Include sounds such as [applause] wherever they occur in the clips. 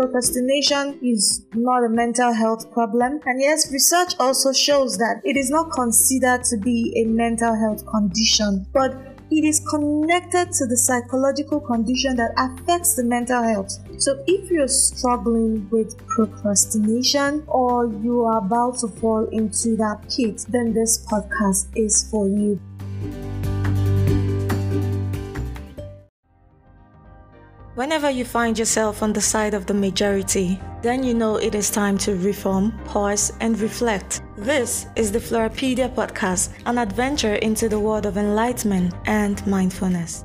procrastination is not a mental health problem. And yes, research also shows that it is not considered to be a mental health condition, but it is connected to the psychological condition that affects the mental health. So, if you're struggling with procrastination or you are about to fall into that pit, then this podcast is for you. Whenever you find yourself on the side of the majority, then you know it is time to reform, pause, and reflect. This is the Florrapedia Podcast, an adventure into the world of enlightenment and mindfulness.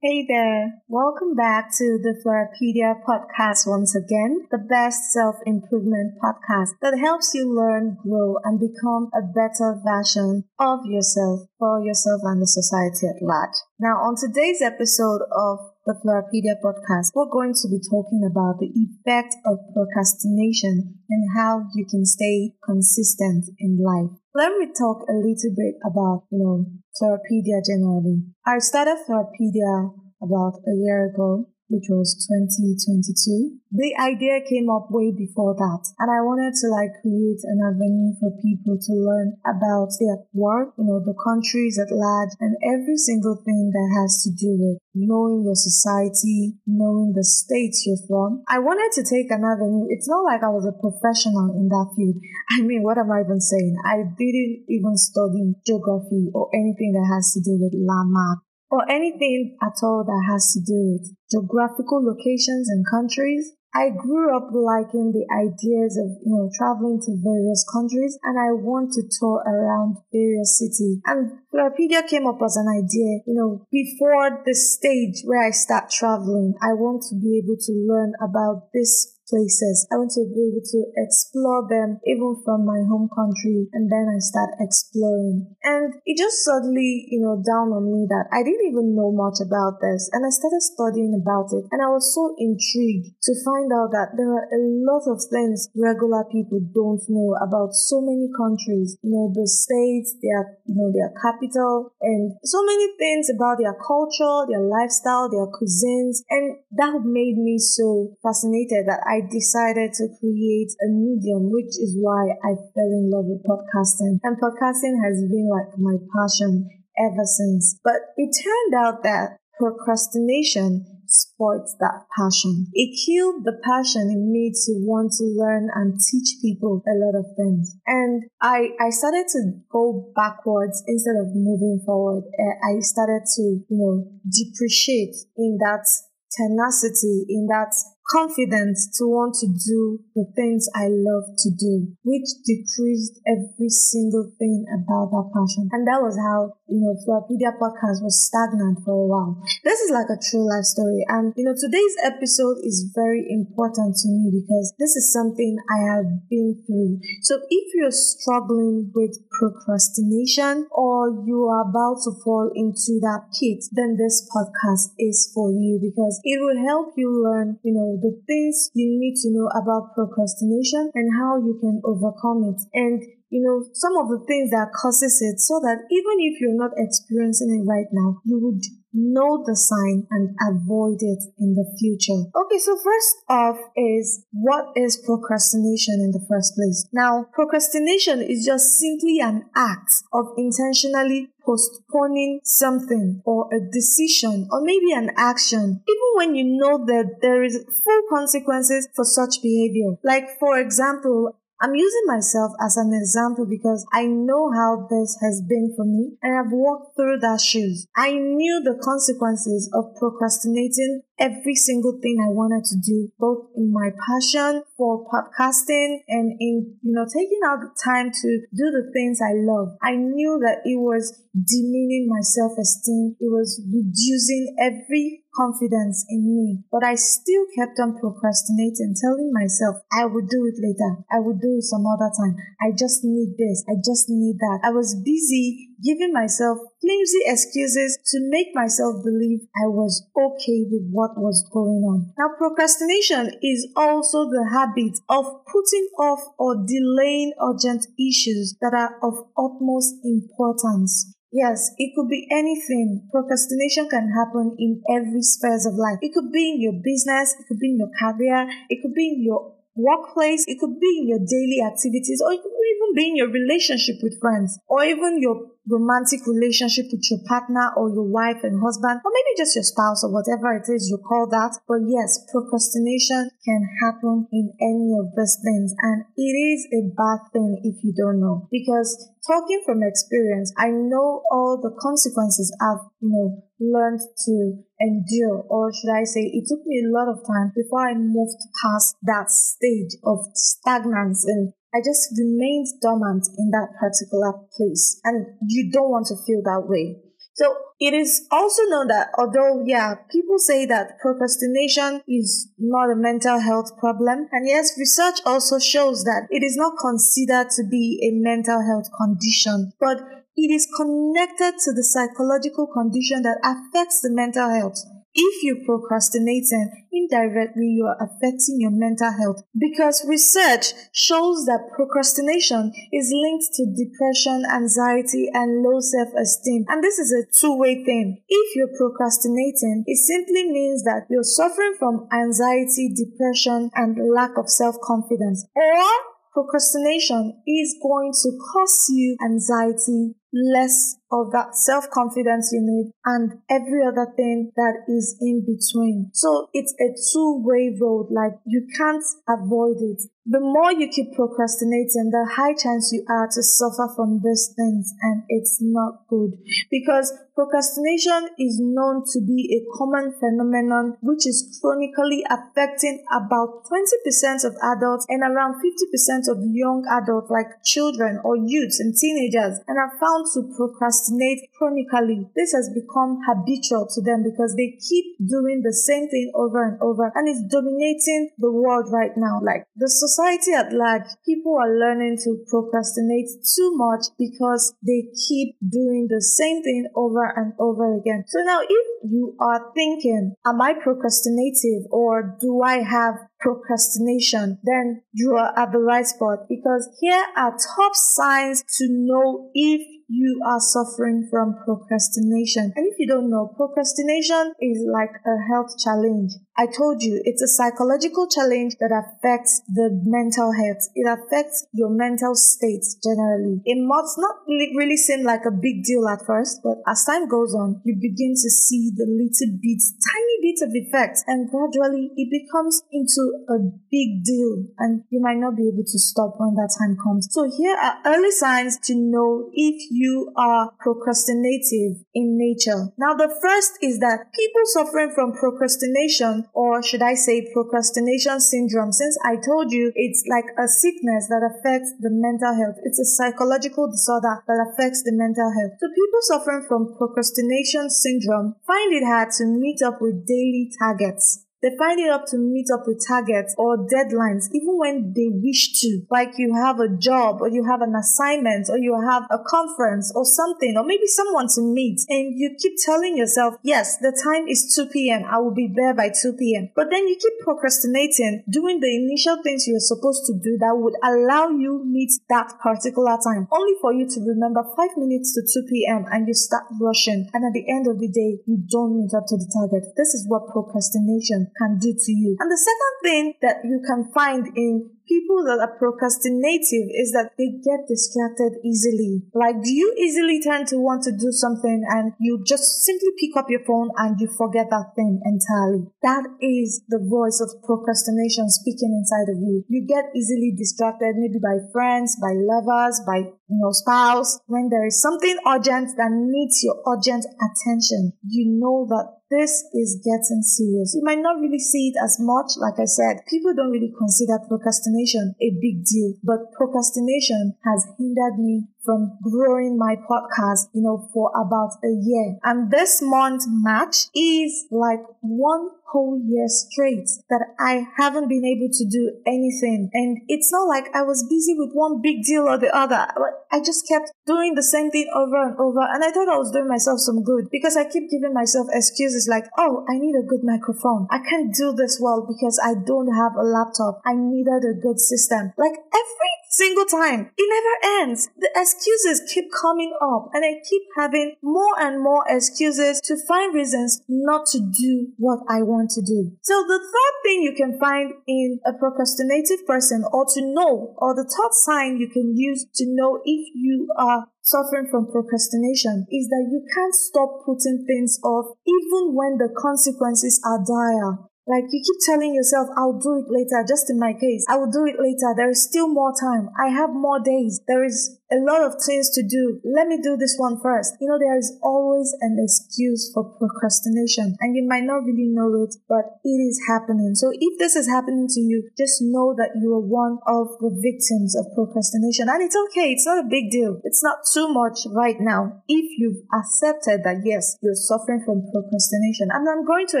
Hey there, welcome back to the Florrapedia podcast once again, the best self improvement podcast that helps you learn, grow, and become a better version of yourself for yourself and the society at large. Now, on today's episode of the Florrapedia podcast, we're going to be talking about the effect of procrastination and how you can stay consistent in life. Let me talk a little bit about, you know, Florrapedia generally. I started Florrapedia about a year ago which was 2022. The idea came up way before that. And I wanted to like create an avenue for people to learn about their work, you know, the countries at large and every single thing that has to do with knowing your society, knowing the states you're from. I wanted to take an avenue. It's not like I was a professional in that field. [laughs] I mean, what am I even saying? I didn't even study geography or anything that has to do with landmark or anything at all that has to do with geographical locations and countries. I grew up liking the ideas of, you know, traveling to various countries and I want to tour around various cities. And Florrapedia came up as an idea, you know, before the stage where I start traveling, I want to be able to learn about this places. I want to be able to explore them even from my home country and then I start exploring. And it just suddenly, you know, down on me that I didn't even know much about this and I started studying about it and I was so intrigued to find out that there are a lot of things regular people don't know about so many countries, you know, the states, their, you know, their capital and so many things about their culture, their lifestyle, their cuisines. And that made me so fascinated that I decided to create a medium, which is why I fell in love with podcasting. And podcasting has been like my passion ever since. But it turned out that procrastination spoils that passion. It killed the passion in me to want to learn and teach people a lot of things. And I, I started to go backwards instead of moving forward. Eh, I started to, you know, depreciate in that tenacity, in that confidence to want to do the things I love to do, which decreased every single thing about that passion. And that was how, you know, Florrapedia podcast was stagnant for a while. This is like a true life story. And, you know, today's episode is very important to me because this is something I have been through. So if you're struggling with procrastination or you are about to fall into that pit, then this podcast is for you because it will help you learn, you know, the things you need to know about procrastination and how you can overcome it. And you know, some of the things that causes it so that even if you're not experiencing it right now, you would know the sign and avoid it in the future. Okay, so first off is what is procrastination in the first place? Now, procrastination is just simply an act of intentionally postponing something or a decision or maybe an action, even when you know that there is full consequences for such behavior. Like, for example, I'm using myself as an example because I know how this has been for me and I've walked through that shoes. I knew the consequences of procrastinating every single thing I wanted to do, both in my passion for podcasting and in, you know, taking out the time to do the things I love. I knew that it was demeaning my self-esteem. It was reducing every confidence in me, but I still kept on procrastinating, telling myself I would do it later. I would do it some other time. I just need this. I just need that. I was busy giving myself flimsy excuses to make myself believe I was okay with what was going on. Now, procrastination is also the habit of putting off or delaying urgent issues that are of utmost importance. Yes, it could be anything. Procrastination can happen in every spheres of life. It could be in your business, it could be in your career, it could be in your workplace, it could be in your daily activities, or it could even be in your relationship with friends, or even your romantic relationship with your partner or your wife and husband, or maybe just your spouse or whatever it is you call that. But yes, procrastination can happen in any of these things, and it is a bad thing if you don't know. Because talking from experience, I know all the consequences I've, you know, learned to endure, or should I say, it took me a lot of time before I moved past that stage of stagnance and I just remained dormant in that particular place. And you don't want to feel that way. So it is also known that although, yeah, people say that procrastination is not a mental health problem. And yes, research also shows that it is not considered to be a mental health condition, but it is connected to the psychological condition that affects the mental health. If you procrastinate, indirectly you are affecting your mental health because research shows that procrastination is linked to depression, anxiety, and low self-esteem. And this is a two-way thing. If you're procrastinating, it simply means that you're suffering from anxiety, depression, and lack of self-confidence. Or procrastination is going to cause you anxiety, less of that self confidence you need and every other thing that is in between. So it's a two way road, like you can't avoid it. The more you keep procrastinating, the high chance you are to suffer from these things, and it's not good because procrastination is known to be a common phenomenon which is chronically affecting about 20% of adults and around 50% of young adults, like children or youths and teenagers, and are found to procrastinate chronically. This has become habitual to them because they keep doing the same thing over and over and it's dominating the world right now. Like the society at large, people are learning to procrastinate too much because they keep doing the same thing over and over again. So now if you are thinking, am I procrastinative or do I have procrastination, then you are at the right spot because here are top signs to know if you are suffering from procrastination. And you don't know, procrastination is like a health challenge. I told you it's a psychological challenge that affects the mental health. It affects your mental state generally. It must not really seem like a big deal at first, but as time goes on, you begin to see the little bits, tiny bits of effects, and gradually it becomes into a big deal, and you might not be able to stop when that time comes. So here are early signs to know if you are procrastinative in nature. Now, the first is that people suffering from procrastination or should I say procrastination syndrome, since I told you it's like a sickness that affects the mental health. It's a psychological disorder that affects the mental health. So people suffering from procrastination syndrome find it hard to meet up with daily targets. They find it up to meet up with targets or deadlines, even when they wish to. Like you have a job or you have an assignment or you have a conference or something or maybe someone to meet and you keep telling yourself, yes, the time is 2 p.m. I will be there by 2 p.m. But then you keep procrastinating, doing the initial things you're supposed to do that would allow you meet that particular time, only for you to remember five minutes to 2 p.m. and you start rushing. And at the end of the day, you don't meet up to the target. This is what procrastination can do to you. And the second thing that you can find in people that are procrastinative is that they get distracted easily. Like, do you easily tend to want to do something and you just simply pick up your phone and you forget that thing entirely? That is the voice of procrastination speaking inside of you. You get easily distracted, maybe by friends, by lovers, by you know, spouse. When there is something urgent that needs your urgent attention, you know that this is getting serious. You might not really see it as much. Like I said, people don't really consider procrastination a big deal, but procrastination has hindered me from growing my podcast, you know, for about a year. And this month March is like one whole year straight that I haven't been able to do anything. And it's not like I was busy with one big deal or the other. I just kept doing the same thing over and over. And I thought I was doing myself some good because I keep giving myself excuses like, oh, I need a good microphone. I can't do this well because I don't have a laptop. I needed a good system. Like every single time. It never ends. The excuses keep coming up and I keep having more and more excuses to find reasons not to do what I want to do. So the third thing you can find in a procrastinative person or to know or the third sign you can use to know if you are suffering from procrastination is that you can't stop putting things off even when the consequences are dire. Like you keep telling yourself, I'll do it later. Just in my case, I will do it later. There is still more time. I have more days. There is a lot of things to do. Let me do this one first. You know, there is always an excuse for procrastination and you might not really know it, but it is happening. So if this is happening to you, just know that you are one of the victims of procrastination and it's okay. It's not a big deal. It's not too much right now. If you've accepted that yes, you're suffering from procrastination and I'm going to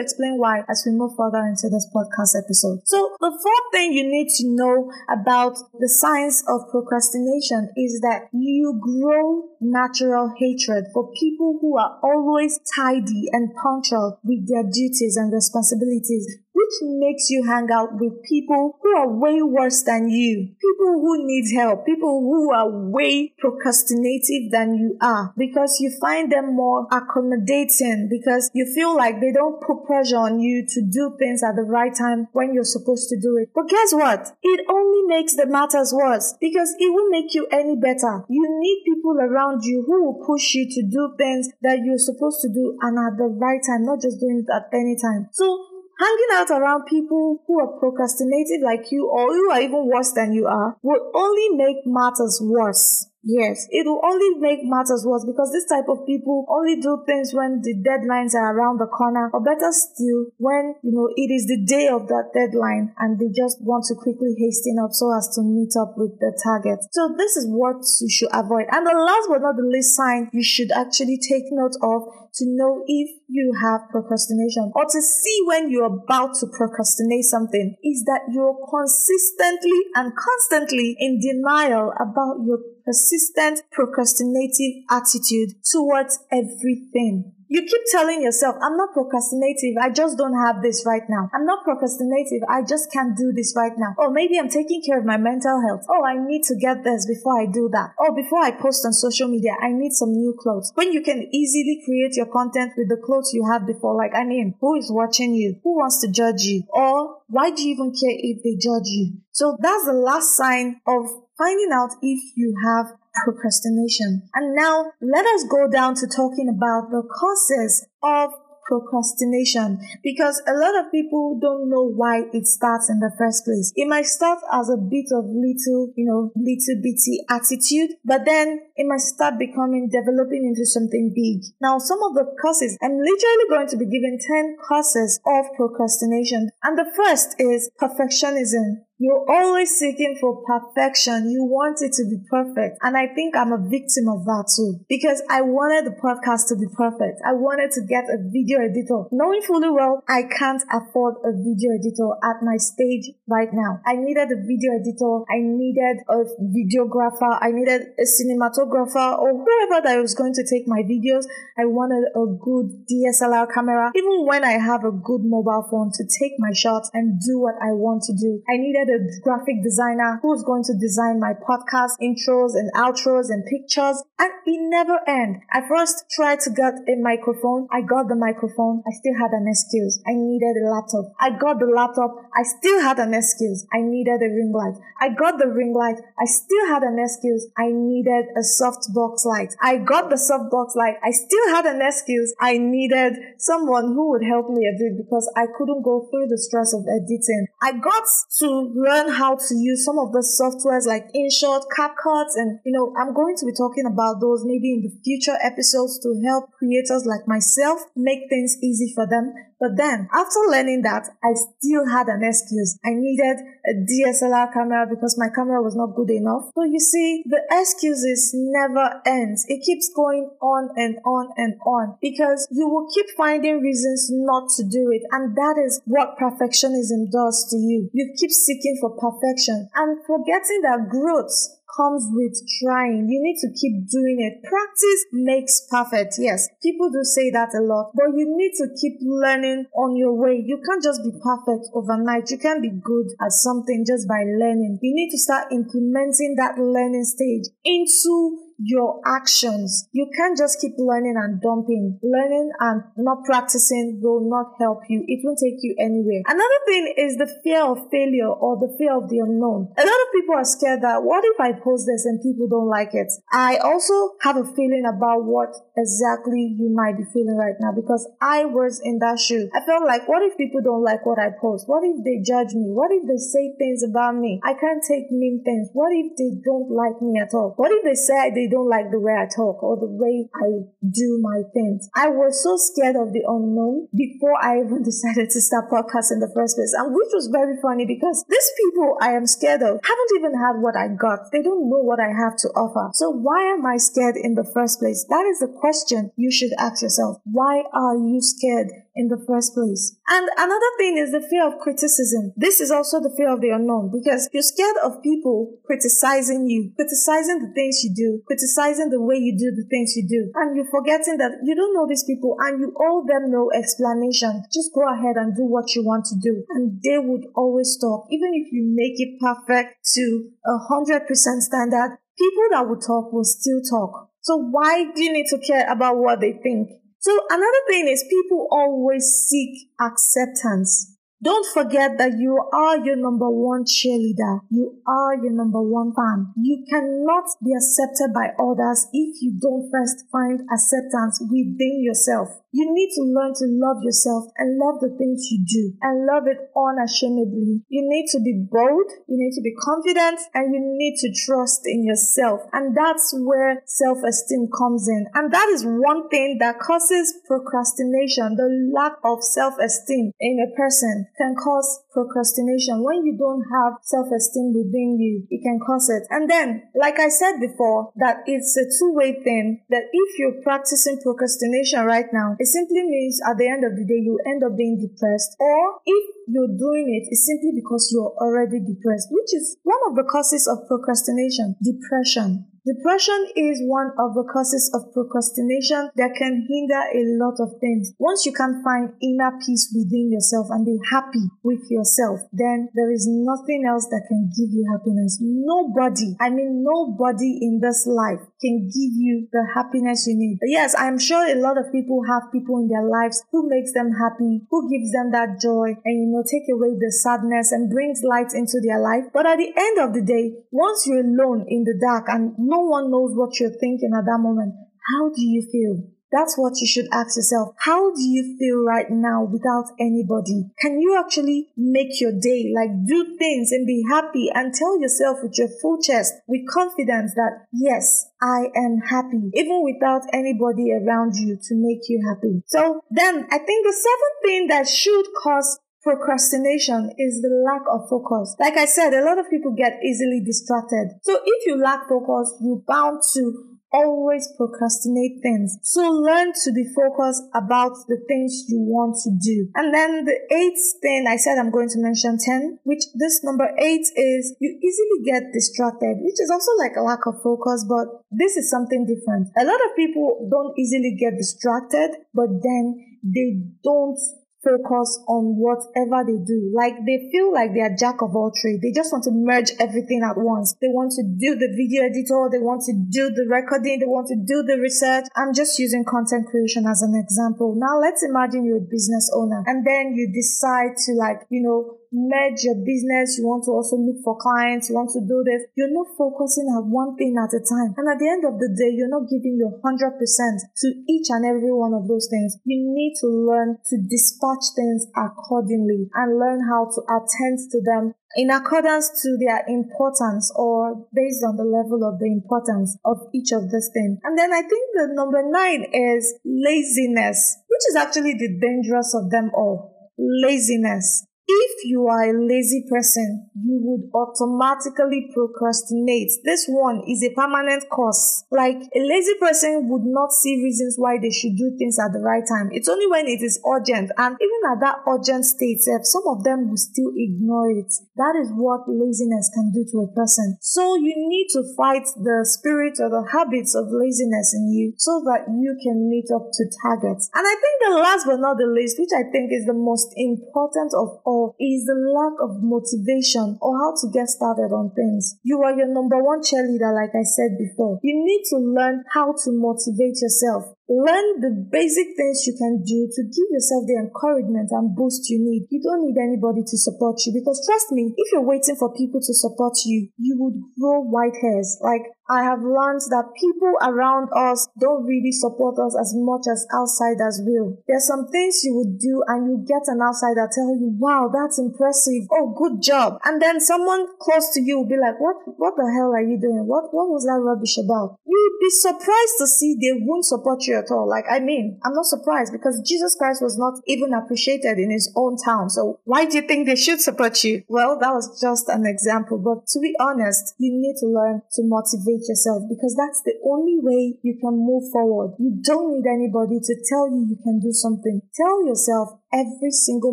explain why as we move further into this podcast episode. So the fourth thing you need to know about the signs of procrastination is that you grow natural hatred for people who are always tidy and punctual with their duties and responsibilities which makes you hang out with people who are way worse than you, people who need help, people who are way procrastinative than you are, because you find them more accommodating, because you feel like they don't put pressure on you to do things at the right time when you're supposed to do it. But guess what? It only makes the matters worse because it won't make you any better. You need people around you who will push you to do things that you're supposed to do and at the right time, not just doing it at any time. So Hanging out around people who are procrastinating like you or who are even worse than you are will only make matters worse. Yes, it will only make matters worse because this type of people only do things when the deadlines are around the corner, or better still, when you know it is the day of that deadline and they just want to quickly hasten up so as to meet up with the target. So this is what you should avoid. And the last but not the least sign you should actually take note of to know if you have procrastination or to see when you're about to procrastinate something is that you're consistently and constantly in denial about your persistent procrastinative attitude towards everything. You keep telling yourself, I'm not procrastinative. I just don't have this right now. I'm not procrastinative. I just can't do this right now. Or maybe I'm taking care of my mental health. Oh, I need to get this before I do that. Or before I post on social media, I need some new clothes. When you can easily create your content with the clothes you have before, like, I mean, who is watching you? Who wants to judge you? Or why do you even care if they judge you? So that's the last sign of finding out if you have procrastination. And now let us go down to talking about the causes of procrastination because a lot of people don't know why it starts in the first place. It might start as a bit of little, you know, little bitty attitude, but then it might start becoming, developing into something big. Now, some of the causes, I'm literally going to be giving 10 causes of procrastination. And the first is perfectionism. You're always seeking for perfection. You want it to be perfect. And I think I'm a victim of that too. Because I wanted the podcast to be perfect. I wanted to get a video editor. Knowing fully well, I can't afford a video editor at my stage right now. I needed a video editor. I needed a videographer. I needed a cinematographer or whoever that was going to take my videos. I wanted a good DSLR camera. Even when I have a good mobile phone to take my shots and do what I want to do. I needed a graphic designer who's going to design my podcast intros and outros and pictures. And it never end. I first tried to get a microphone. I got the microphone. I still had an excuse. I needed a laptop. I got the laptop. I still had an excuse. I needed a ring light. I got the ring light. I still had an excuse. I needed a softbox light. I got the softbox light. I still had an excuse. I needed someone who would help me edit because I couldn't go through the stress of editing. I got to learn how to use some of the softwares like InShot, CapCut, and you know, I'm going to be talking about those maybe in the future episodes to help creators like myself make things easy for them. But then after learning that, I still had an excuse. I needed a DSLR camera because my camera was not good enough. So you see, the excuses never ends. It keeps going on and on and on because you will keep finding reasons not to do it. And that is what perfectionism does to you. You keep seeking for perfection and forgetting that growth comes with trying. You need to keep doing it. Practice makes perfect. Yes, people do say that a lot, but you need to keep learning on your way. You can't just be perfect overnight. You can't be good at something just by learning. You need to start implementing that learning stage into your actions. You can't just keep learning and dumping. Learning and not practicing will not help you. It won't take you anywhere. Another thing is the fear of failure or the fear of the unknown. A lot of people are scared that what if I post this and people don't like it? I also have a feeling about what exactly you might be feeling right now because I was in that shoe. I felt like, what if people don't like what I post? What if they judge me? What if they say things about me? I can't take mean things. What if they don't like me at all? What if they say they don't like the way I talk or the way I do my things? I was so scared of the unknown before I even [laughs] decided to start podcasting in the first place. And which was very funny because these people I am scared of haven't even had what I got. They don't know what I have to offer. So why am I scared in the first place? That is the question you should ask yourself. Why are you scared in the first place? And another thing is the fear of criticism. This is also the fear of the unknown because you're scared of people criticizing you, criticizing the things you do, criticizing the way you do the things you do. And you're forgetting that you don't know these people and you owe them no explanation. Just go ahead and do what you want to do. And they would always talk. Even if you make it perfect to a hundred percent standard, people that would talk will still talk. So why do you need to care about what they think? So another thing is people always seek acceptance. Don't forget that you are your number one cheerleader. You are your number one fan. You cannot be accepted by others if you don't first find acceptance within yourself. You need to learn to love yourself and love the things you do and love it unashamedly. You need to be bold, you need to be confident, and you need to trust in yourself. And that's where self-esteem comes in. And that is one thing that causes procrastination. The lack of self-esteem in a person can cause procrastination. When you don't have self-esteem within you, it can cause it. And then, like I said before, that it's a two-way thing that if you're practicing procrastination right now, it simply means at the end of the day, you end up being depressed. Or if you're doing it, it's simply because you're already depressed, which is one of the causes of procrastination, depression. Depression is one of the causes of procrastination that can hinder a lot of things. Once you can find inner peace within yourself and be happy with yourself, then there is nothing else that can give you happiness. Nobody, I mean, nobody in this life can give you the happiness you need. Yes, I'm sure a lot of people have people in their lives who makes them happy, who gives them that joy and, you know, take away the sadness and brings light into their life. But at the end of the day, once you're alone in the dark and no one knows what you're thinking at that moment. How do you feel? That's what you should ask yourself. How do you feel right now without anybody? Can you actually make your day, like do things and be happy and tell yourself with your full chest, with confidence that yes, I am happy, even without anybody around you to make you happy. So then I think the seventh thing that should cause Procrastination is the lack of focus. Like I said, a lot of people get easily distracted. So if you lack focus, you're bound to always procrastinate things. So learn to be focused about the things you want to do. And then the eighth thing I said I'm going to mention 10, which this number eight is you easily get distracted, which is also like a lack of focus, but this is something different. A lot of people don't easily get distracted, but then they don't focus on whatever they do. Like they feel like they are jack of all trades. They just want to merge everything at once. They want to do the video editor. They want to do the recording. They want to do the research. I'm just using content creation as an example. Now let's imagine you're a business owner and then you decide to like, you know, merge your business, you want to also look for clients, you want to do this, you're not focusing on one thing at a time. And at the end of the day, you're not giving your 100% to each and every one of those things. You need to learn to dispatch things accordingly and learn how to attend to them in accordance to their importance or based on the level of the importance of each of these things. And then I think the number nine is laziness, which is actually the dangerous of them all. Laziness. If you are a lazy person, you would automatically procrastinate. This one is a permanent cause. Like a lazy person would not see reasons why they should do things at the right time. It's only when it is urgent. And even at that urgent state, eh, some of them will still ignore it. That is what laziness can do to a person. So you need to fight the spirit or the habits of laziness in you so that you can meet up to targets. And I think the last but not the least, which I think is the most important of all, is the lack of motivation or how to get started on things. You are your number one cheerleader, like I said before. You need to learn how to motivate yourself. Learn the basic things you can do to give yourself the encouragement and boost you need. You don't need anybody to support you because trust me, if you're waiting for people to support you, you would grow white hairs. Like I have learned that people around us don't really support us as much as outsiders will. There's some things you would do and you get an outsider tell you, wow, that's impressive. Oh, good job. And then someone close to you will be like, what, what the hell are you doing? What, what was that rubbish about? You'd be surprised to see they won't support you at all. Like, I mean, I'm not surprised because Jesus Christ was not even appreciated in his own town. So why do you think they should support you? Well, that was just an example. But to be honest, you need to learn to motivate yourself because that's the only way you can move forward. You don't need anybody to tell you you can do something. Tell yourself every single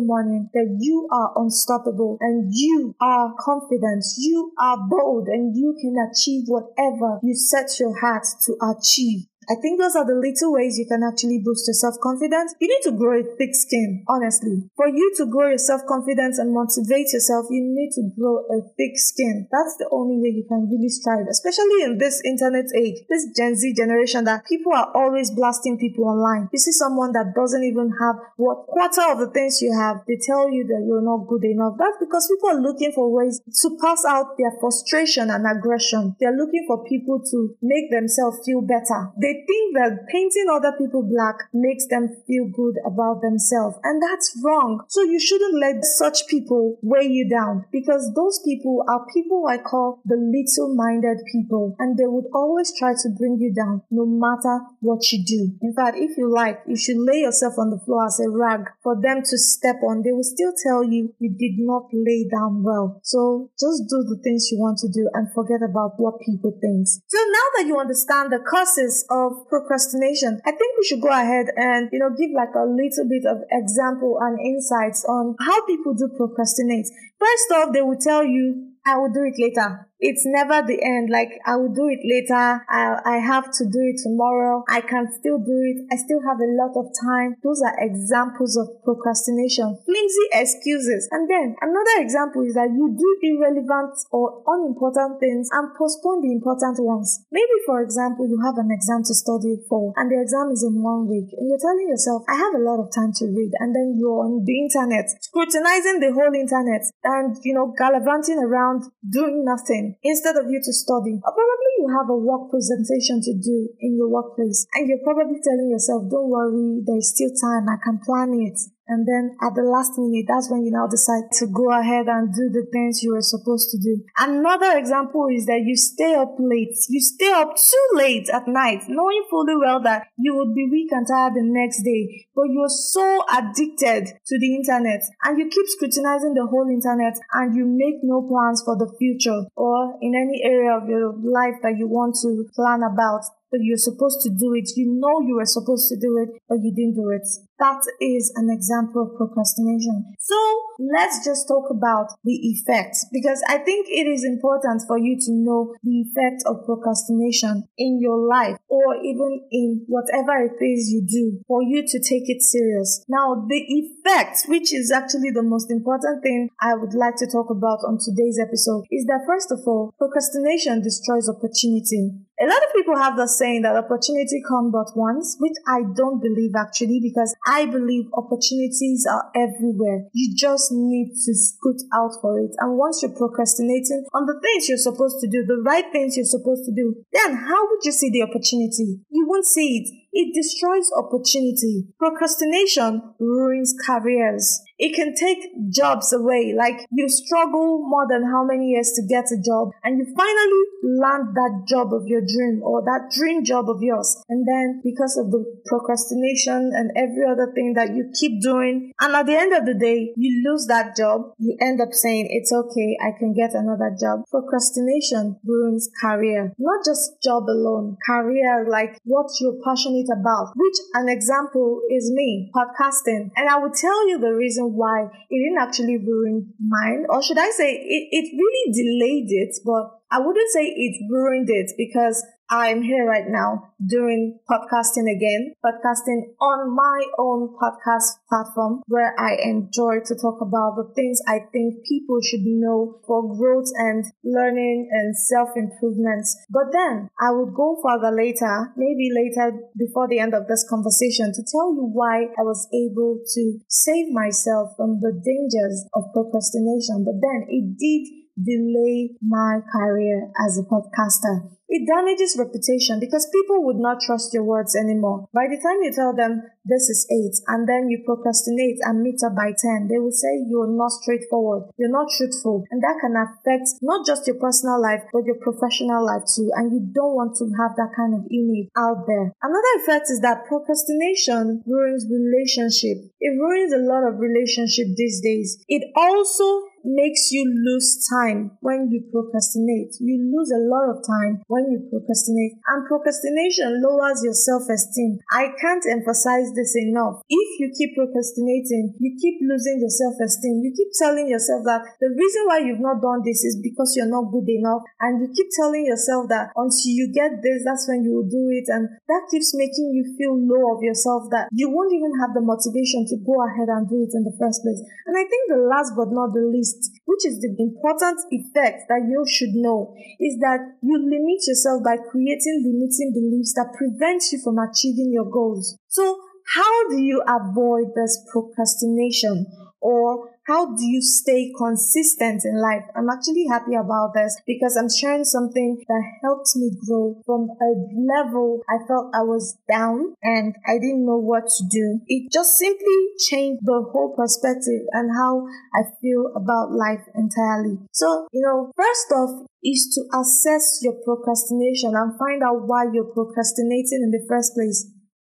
morning that you are unstoppable and you are confident, you are bold and you can achieve whatever you set your heart to achieve. I think those are the little ways you can actually boost your self-confidence. You need to grow a thick skin, honestly. For you to grow your self-confidence and motivate yourself, you need to grow a thick skin. That's the only way you can really strive, especially in this internet age, this Gen Z generation that people are always blasting people online. You see someone that doesn't even have what quarter of the things you have, they tell you that you're not good enough. That's because people are looking for ways to pass out their frustration and aggression. They're looking for people to make themselves feel better. They think that painting other people black makes them feel good about themselves. And that's wrong. So you shouldn't let such people weigh you down because those people are people I call the little minded people. And they would always try to bring you down no matter what you do. In fact, if you like, you should lay yourself on the floor as a rag for them to step on. They will still tell you you did not lay down well. So just do the things you want to do and forget about what people think. So now that you understand the causes of of procrastination, I think we should go ahead and, you know, give like a little bit of example and insights on how people do procrastinate. First off, they will tell you, I will do it later it's never the end. Like I will do it later. I, I have to do it tomorrow. I can still do it. I still have a lot of time. Those are examples of procrastination, flimsy excuses. And then another example is that you do irrelevant or unimportant things and postpone the important ones. Maybe, for example, you have an exam to study for and the exam is in one week and you're telling yourself, I have a lot of time to read. And then you're on the internet, scrutinizing the whole internet and, you know, gallivanting around doing nothing instead of you to study. Or probably you have a work presentation to do in your workplace and you're probably telling yourself, don't worry, there's still time, I can plan it. And then at the last minute, that's when you now decide to go ahead and do the things you were supposed to do. Another example is that you stay up late. You stay up too late at night, knowing fully well that you would be weak and tired the next day, but you're so addicted to the internet and you keep scrutinizing the whole internet and you make no plans for the future or in any area of your life that you want to plan about but you're supposed to do it. You know you were supposed to do it, but you didn't do it. That is an example of procrastination. So let's just talk about the effects because I think it is important for you to know the effect of procrastination in your life or even in whatever it is you do for you to take it serious. Now, the effects, which is actually the most important thing I would like to talk about on today's episode, is that first of all, procrastination destroys opportunity. A lot of people have the saying that opportunity comes but once, which I don't believe actually because I believe opportunities are everywhere. You just need to scoot out for it. And once you're procrastinating on the things you're supposed to do, the right things you're supposed to do, then how would you see the opportunity? You won't see it. It destroys opportunity. Procrastination ruins careers. It can take jobs away. Like you struggle more than how many years to get a job and you finally land that job of your dream or that dream job of yours. And then because of the procrastination and every other thing that you keep doing, and at the end of the day, you lose that job, you end up saying, it's okay, I can get another job. Procrastination ruins career. Not just job alone, career, like what you're passionate about, which an example is me, podcasting. And I will tell you the reason why it didn't actually ruin mine, or should I say it, it really delayed it, but I wouldn't say it ruined it because I'm here right now doing podcasting again, podcasting on my own podcast platform where I enjoy to talk about the things I think people should know for growth and learning and self improvement. But then I would go further later, maybe later before the end of this conversation to tell you why I was able to save myself from the dangers of procrastination. But then it did delay my career as a podcaster. It damages reputation because people would not trust your words anymore. By the time you tell them this is eight and then you procrastinate and meet up by 10, they will say you're not straightforward, you're not truthful, and that can affect not just your personal life but your professional life too. And you don't want to have that kind of image out there. Another effect is that procrastination ruins relationship. It ruins a lot of relationship these days. It also makes you lose time when you procrastinate. You lose a lot of time when you procrastinate. And procrastination lowers your self-esteem. I can't emphasize this enough. If you keep procrastinating, you keep losing your self-esteem. You keep telling yourself that the reason why you've not done this is because you're not good enough. And you keep telling yourself that until you get this, that's when you will do it. And that keeps making you feel low of yourself that you won't even have the motivation to go ahead and do it in the first place. And I think the last but not the least, which is the important effect that you should know, is that you limit yourself by creating limiting beliefs that prevent you from achieving your goals. So, how do you avoid this procrastination or how do you stay consistent in life? I'm actually happy about this because I'm sharing something that helped me grow from a level I felt I was down and I didn't know what to do. It just simply changed the whole perspective and how I feel about life entirely. So, you know, first off, is to assess your procrastination and find out why you're procrastinating in the first place.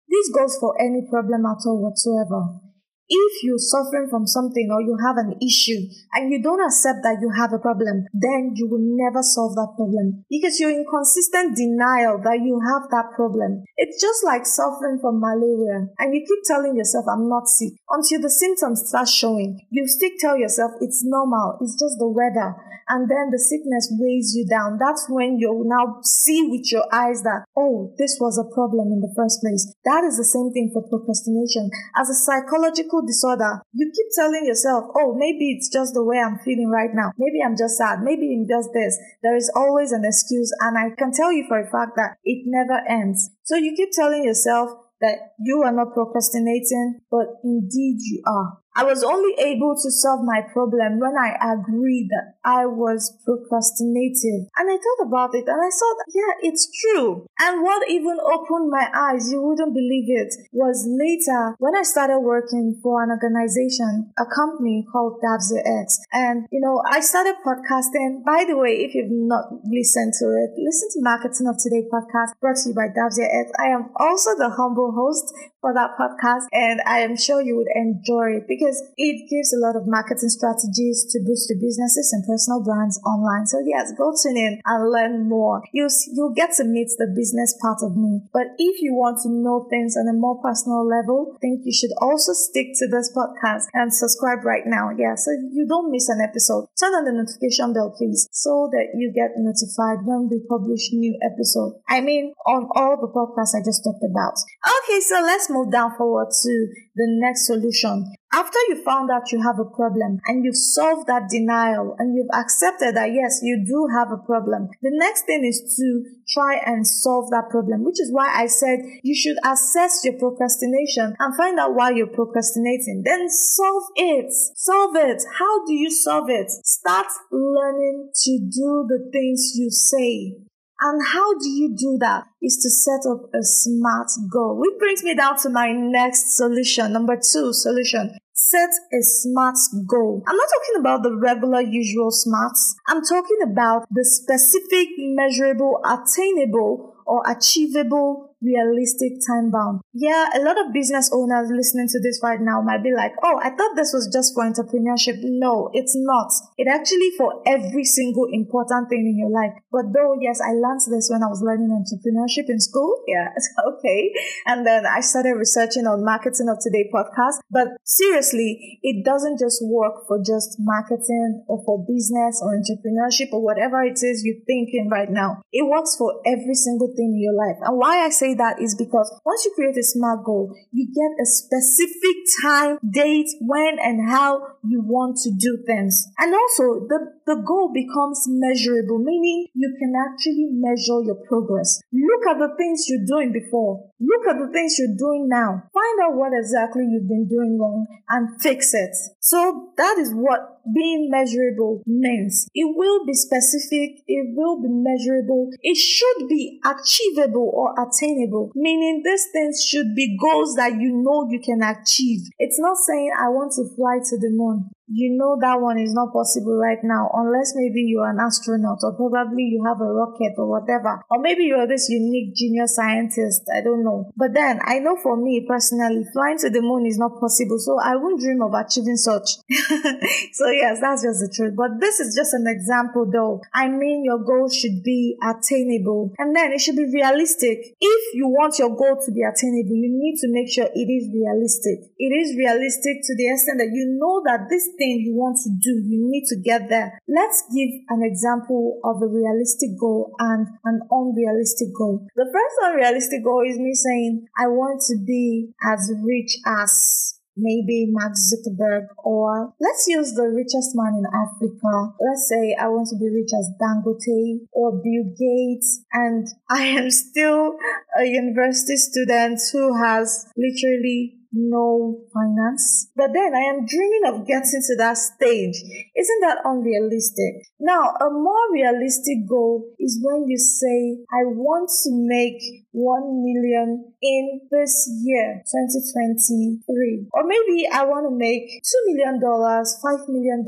This goes for any problem at all whatsoever. If you're suffering from something or you have an issue and you don't accept that you have a problem, then you will never solve that problem because you're in consistent denial that you have that problem. It's just like suffering from malaria and you keep telling yourself, I'm not sick until the symptoms start showing. You still tell yourself it's normal, it's just the weather and then the sickness weighs you down. That's when you now see with your eyes that, oh, this was a problem in the first place. That is the same thing for procrastination. As a psychological disorder, you keep telling yourself, oh, maybe it's just the way I'm feeling right now. Maybe I'm just sad. Maybe I'm just this. There is always an excuse. And I can tell you for a fact that it never ends. So you keep telling yourself, that you are not procrastinating, but indeed you are. I was only able to solve my problem when I agreed that I was procrastinating. And I thought about it and I thought, yeah, it's true. And what even opened my eyes, you wouldn't believe it, was later when I started working for an organization, a company called Davzia X. And, you know, I started podcasting. By the way, if you've not listened to it, listen to Marketing of Today podcast brought to you by Davzia X. I am also the humble host for that podcast and I am sure you would enjoy it because it gives a lot of marketing strategies to boost your businesses and personal brands online. So yes, go tune in and learn more. You'll, you'll get to meet the business part of me. But if you want to know things on a more personal level, I think you should also stick to this podcast and subscribe right now. Yeah, so you don't miss an episode. Turn on the notification bell, please, so that you get notified when we publish new episode. I mean, on all the podcasts I just talked about. Okay, so let's move down forward to the next solution. After you found out you have a problem and you've solved that denial and you've accepted that yes, you do have a problem, the next thing is to try and solve that problem, which is why I said you should assess your procrastination and find out why you're procrastinating. Then solve it. Solve it. How do you solve it? Start learning to do the things you say. And how do you do that? Is to set up a smart goal. Which brings me down to my next solution. Number two solution. Set a smart goal. I'm not talking about the regular usual smarts. I'm talking about the specific, measurable, attainable, or achievable realistic time bound. Yeah, a lot of business owners listening to this right now might be like, oh, I thought this was just for entrepreneurship. No, it's not. It actually for every single important thing in your life. But though, yes, I learned this when I was learning entrepreneurship in school. [laughs] Yeah, [laughs] okay. And then I started researching on marketing of today podcast. But seriously, it doesn't just work for just marketing or for business or entrepreneurship or whatever it is you're thinking right now. It works for every single thing in your life. And why I say that is because once you create a smart goal, you get a specific time, date, when and how you want to do things. And also the, the goal becomes measurable, meaning you can actually measure your progress. Look at the things you're doing before. Look at the things you're doing now. Find out what exactly you've been doing wrong and fix it. So that is what being measurable means. It will be specific, it will be measurable, it should be achievable or attainable, meaning these things should be goals that you know you can achieve. It's not saying I want to fly to the moon you know that one is not possible right now unless maybe you're an astronaut or probably you have a rocket or whatever or maybe you're this unique genius scientist i don't know. But then i know for me personally flying to the moon is not possible so i won't dream of achieving such. [laughs] So yes that's just the truth. But this is just an example though. I mean your goal should be attainable. And then it should be realistic. If you want your goal to be attainable you need to make sure it is realistic. It is realistic to the extent that you know that this thing you want to do, you need to get there. Let's give an example of a realistic goal and an unrealistic goal. The first unrealistic goal is me saying, I want to be as rich as maybe Mark Zuckerberg, or let's use the richest man in Africa. Let's say I want to be rich as Dangote or Bill Gates, and [laughs] I am still a university student who has literally no finance. But then I am dreaming of getting to that stage. Isn't that unrealistic? Now, a more realistic goal is when you say, I want to make 1 million in this year, 2023. Or maybe I want to make $2 million, $5 million.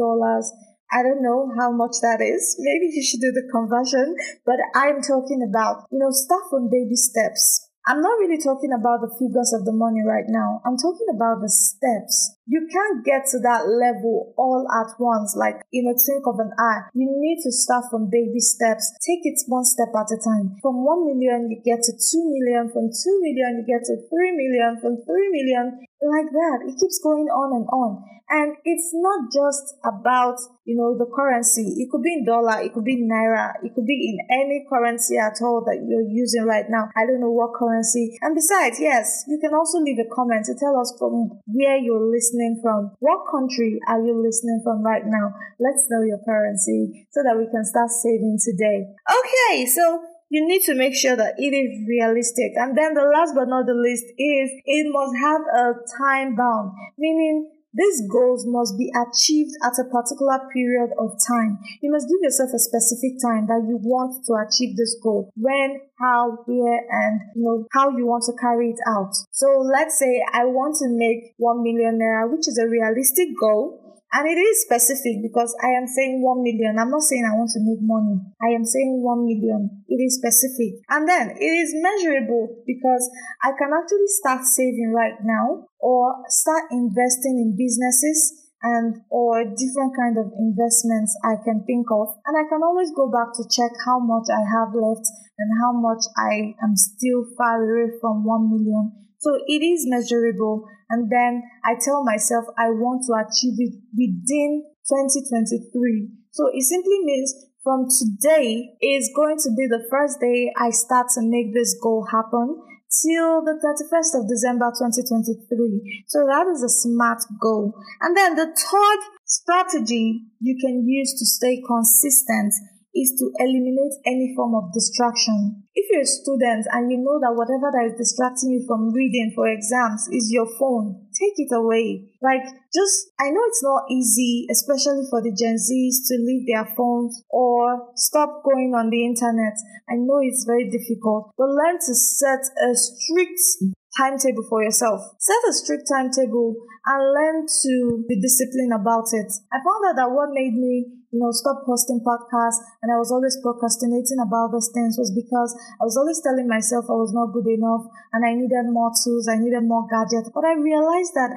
I don't know how much that is. Maybe you should do the conversion, but I'm talking about, you know, start from baby steps. I'm not really talking about the figures of the money right now. I'm talking about the steps. You can't get to that level all at once, like in a twinkle of an eye. You need to start from baby steps. Take it one step at a time. From 1 million, you get to 2 million. From 2 million, you get to 3 million. From 3 million, like that. It keeps going on and on. And it's not just about, you know, the currency. It could be in dollar, it could be in naira, it could be in any currency at all that you're using right now. I don't know what currency. And besides, yes, you can also leave a comment to tell us from where you're listening from. What country are you listening from right now? Let's know your currency so that we can start saving today. Okay, so you need to make sure that it is realistic. And then the last but not the least is it must have a time bound, meaning these goals must be achieved at a particular period of time. You must give yourself a specific time that you want to achieve this goal. When, how, where, and you know how you want to carry it out. So let's say I want to make one million naira, which is a realistic goal. And it is specific because I am saying 1 million. I'm not saying I want to make money. I am saying 1 million. It is specific. And then it is measurable because I can actually start saving right now or start investing in businesses and or different kind of investments I can think of. And I can always go back to check how much I have left and how much I am still far away from 1 million. So it is measurable. And then I tell myself I want to achieve it within 2023. So it simply means from today is going to be the first day I start to make this goal happen till the 31st of December 2023. So that is a smart goal. And then the third strategy you can use to stay consistent is to eliminate any form of distraction. If you're a student and you know that whatever that is distracting you from reading for exams is your phone, take it away. Like, just, I know it's not easy, especially for the Gen Zs to leave their phones or stop going on the internet. I know it's very difficult, but learn to set a strict timetable for yourself. Set a strict timetable and learn to be disciplined about it. I found out that what made me you know, stop posting podcasts and I was always procrastinating about those things was because I was always telling myself I was not good enough and I needed more tools, I needed more gadgets. But I realized that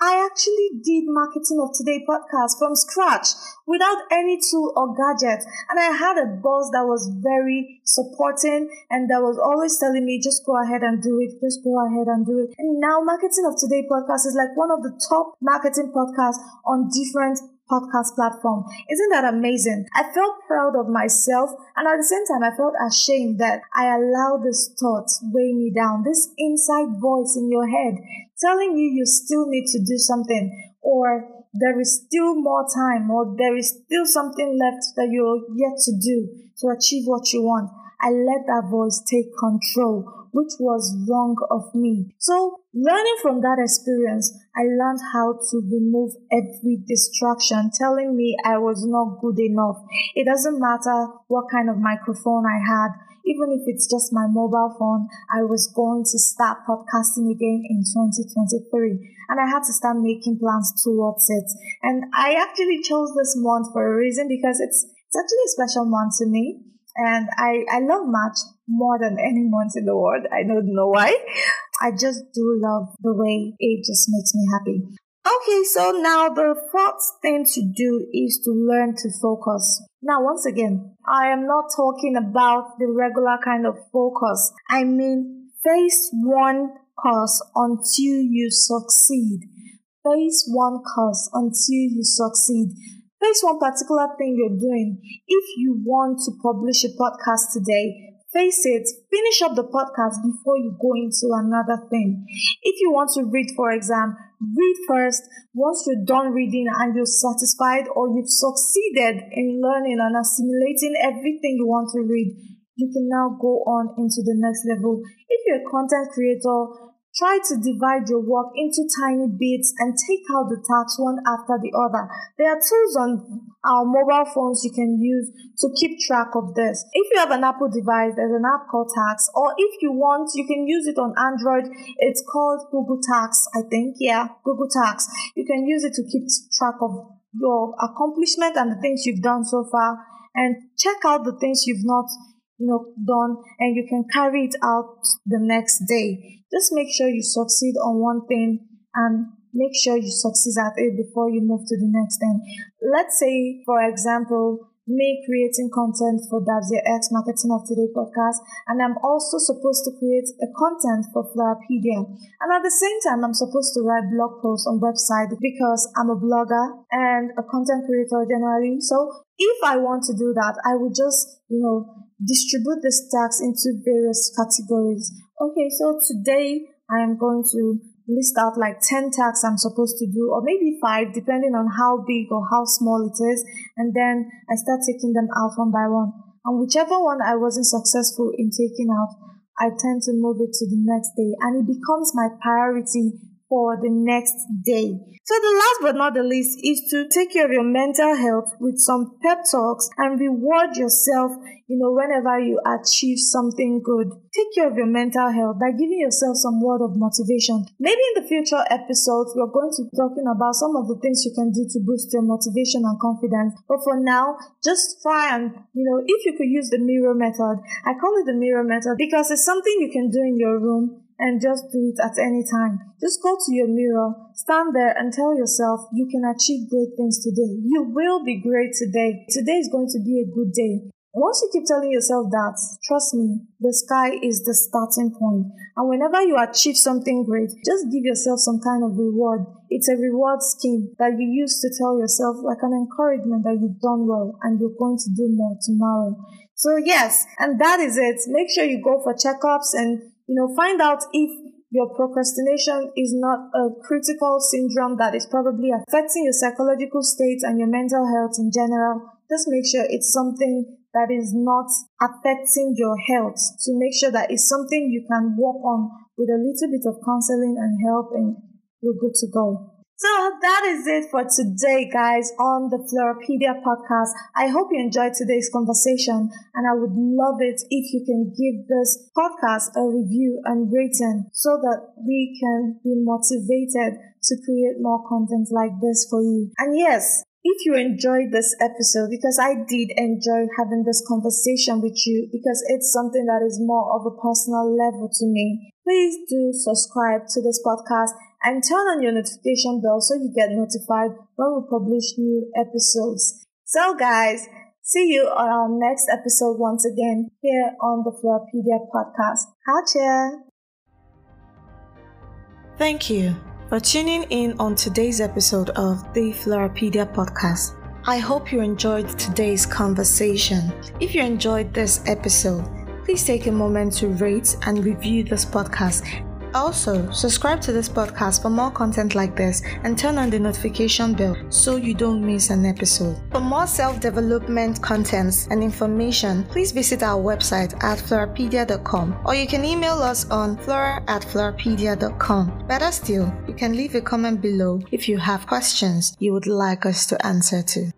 I actually did marketing of today podcast from scratch without any tool or gadget. And I had a boss that was very supporting and that was always telling me, just go ahead and do it. Just go ahead and do it. And now marketing of today podcast is like one of the top marketing podcasts on different podcast platform. Isn't that amazing? I felt proud of myself and at the same time I felt ashamed that I allowed this thought weigh me down. This inside voice in your head telling you you still need to do something or there is still more time or there is still something left that you're yet to do to achieve what you want. I let that voice take control which was wrong of me. So, learning from that experience, I learned how to remove every distraction telling me I was not good enough. It doesn't matter what kind of microphone I had, even if it's just my mobile phone, I was going to start podcasting again in 2023. And I had to start making plans towards it. And I actually chose this month for a reason because it's, it's actually a special month to me. And I, I love March more than any month in the world. I don't know why. I just do love the way it just makes me happy. Okay, so now the fourth thing to do is to learn to focus. Now, once again, I am not talking about the regular kind of focus. I mean, face one course until you succeed. Face one course until you succeed. Face one particular thing you're doing. If you want to publish a podcast today, face it, finish up the podcast before you go into another thing. If you want to read for exam, read first. Once you're done reading and you're satisfied or you've succeeded in learning and assimilating everything you want to read, you can now go on into the next level. If you're a content creator, Try to divide your work into tiny bits and take out the tasks one after the other. There are tools on our mobile phones you can use to keep track of this. If you have an Apple device, there's an app called Tasks, or if you want, you can use it on Android. It's called Google Tasks, I think. Yeah, Google Tasks. You can use it to keep track of your accomplishment and the things you've done so far and check out the things you've not you know done and you can carry it out the next day just make sure you succeed on one thing and make sure you succeed at it before you move to the next thing. Let's say, for example, me creating content for Davzia X Marketing of Today podcast, and I'm also supposed to create a content for Florrapedia. And at the same time, I'm supposed to write blog posts on website because I'm a blogger and a content creator generally. So if I want to do that, I would just, you know, distribute the stacks into various categories. Okay, so today I am going to list out like 10 tasks I'm supposed to do, or maybe five, depending on how big or how small it is. And then I start taking them out one by one. And whichever one I wasn't successful in taking out, I tend to move it to the next day. And it becomes my priority for the next day. So the last but not the least is to take care of your mental health with some pep talks and reward yourself, you know, whenever you achieve something good. Take care of your mental health by giving yourself some word of motivation. Maybe in the future episodes, we're going to be talking about some of the things you can do to boost your motivation and confidence. But for now, just try and, you know, if you could use the mirror method, I call it the mirror method because it's something you can do in your room and just do it at any time. Just go to your mirror, stand there and tell yourself you can achieve great things today. You will be great today. Today is going to be a good day. Once you keep telling yourself that, trust me, the sky is the starting point. And whenever you achieve something great, just give yourself some kind of reward. It's a reward scheme that you use to tell yourself like an encouragement that you've done well and you're going to do more tomorrow. So yes, and that is it. Make sure you go for checkups and you know, find out if your procrastination is not a critical syndrome that is probably affecting your psychological state and your mental health in general. Just make sure it's something that is not affecting your health to make sure that it's something you can work on with a little bit of counseling and help and you're good to go. So that is it for today, guys, on the Florrapedia podcast. I hope you enjoyed today's conversation, and I would love it if you can give this podcast a review and rating so that we can be motivated to create more content like this for you. And yes, if you enjoyed this episode, because I did enjoy having this conversation with you, because it's something that is more of a personal level to me, please do subscribe to this podcast and turn on your notification bell so you get notified when we publish new episodes. So guys, see you on our next episode once again here on the Florrapedia podcast. Hacha! Thank you for tuning in on today's episode of the Florrapedia podcast. I hope you enjoyed today's conversation. If you enjoyed this episode, please take a moment to rate and review this podcast also, subscribe to this podcast for more content like this and turn on the notification bell so you don't miss an episode. For more self development contents and information, please visit our website at florrapedia.com or you can email us on flora at florrapedia.com. Better still, you can leave a comment below if you have questions you would like us to answer to.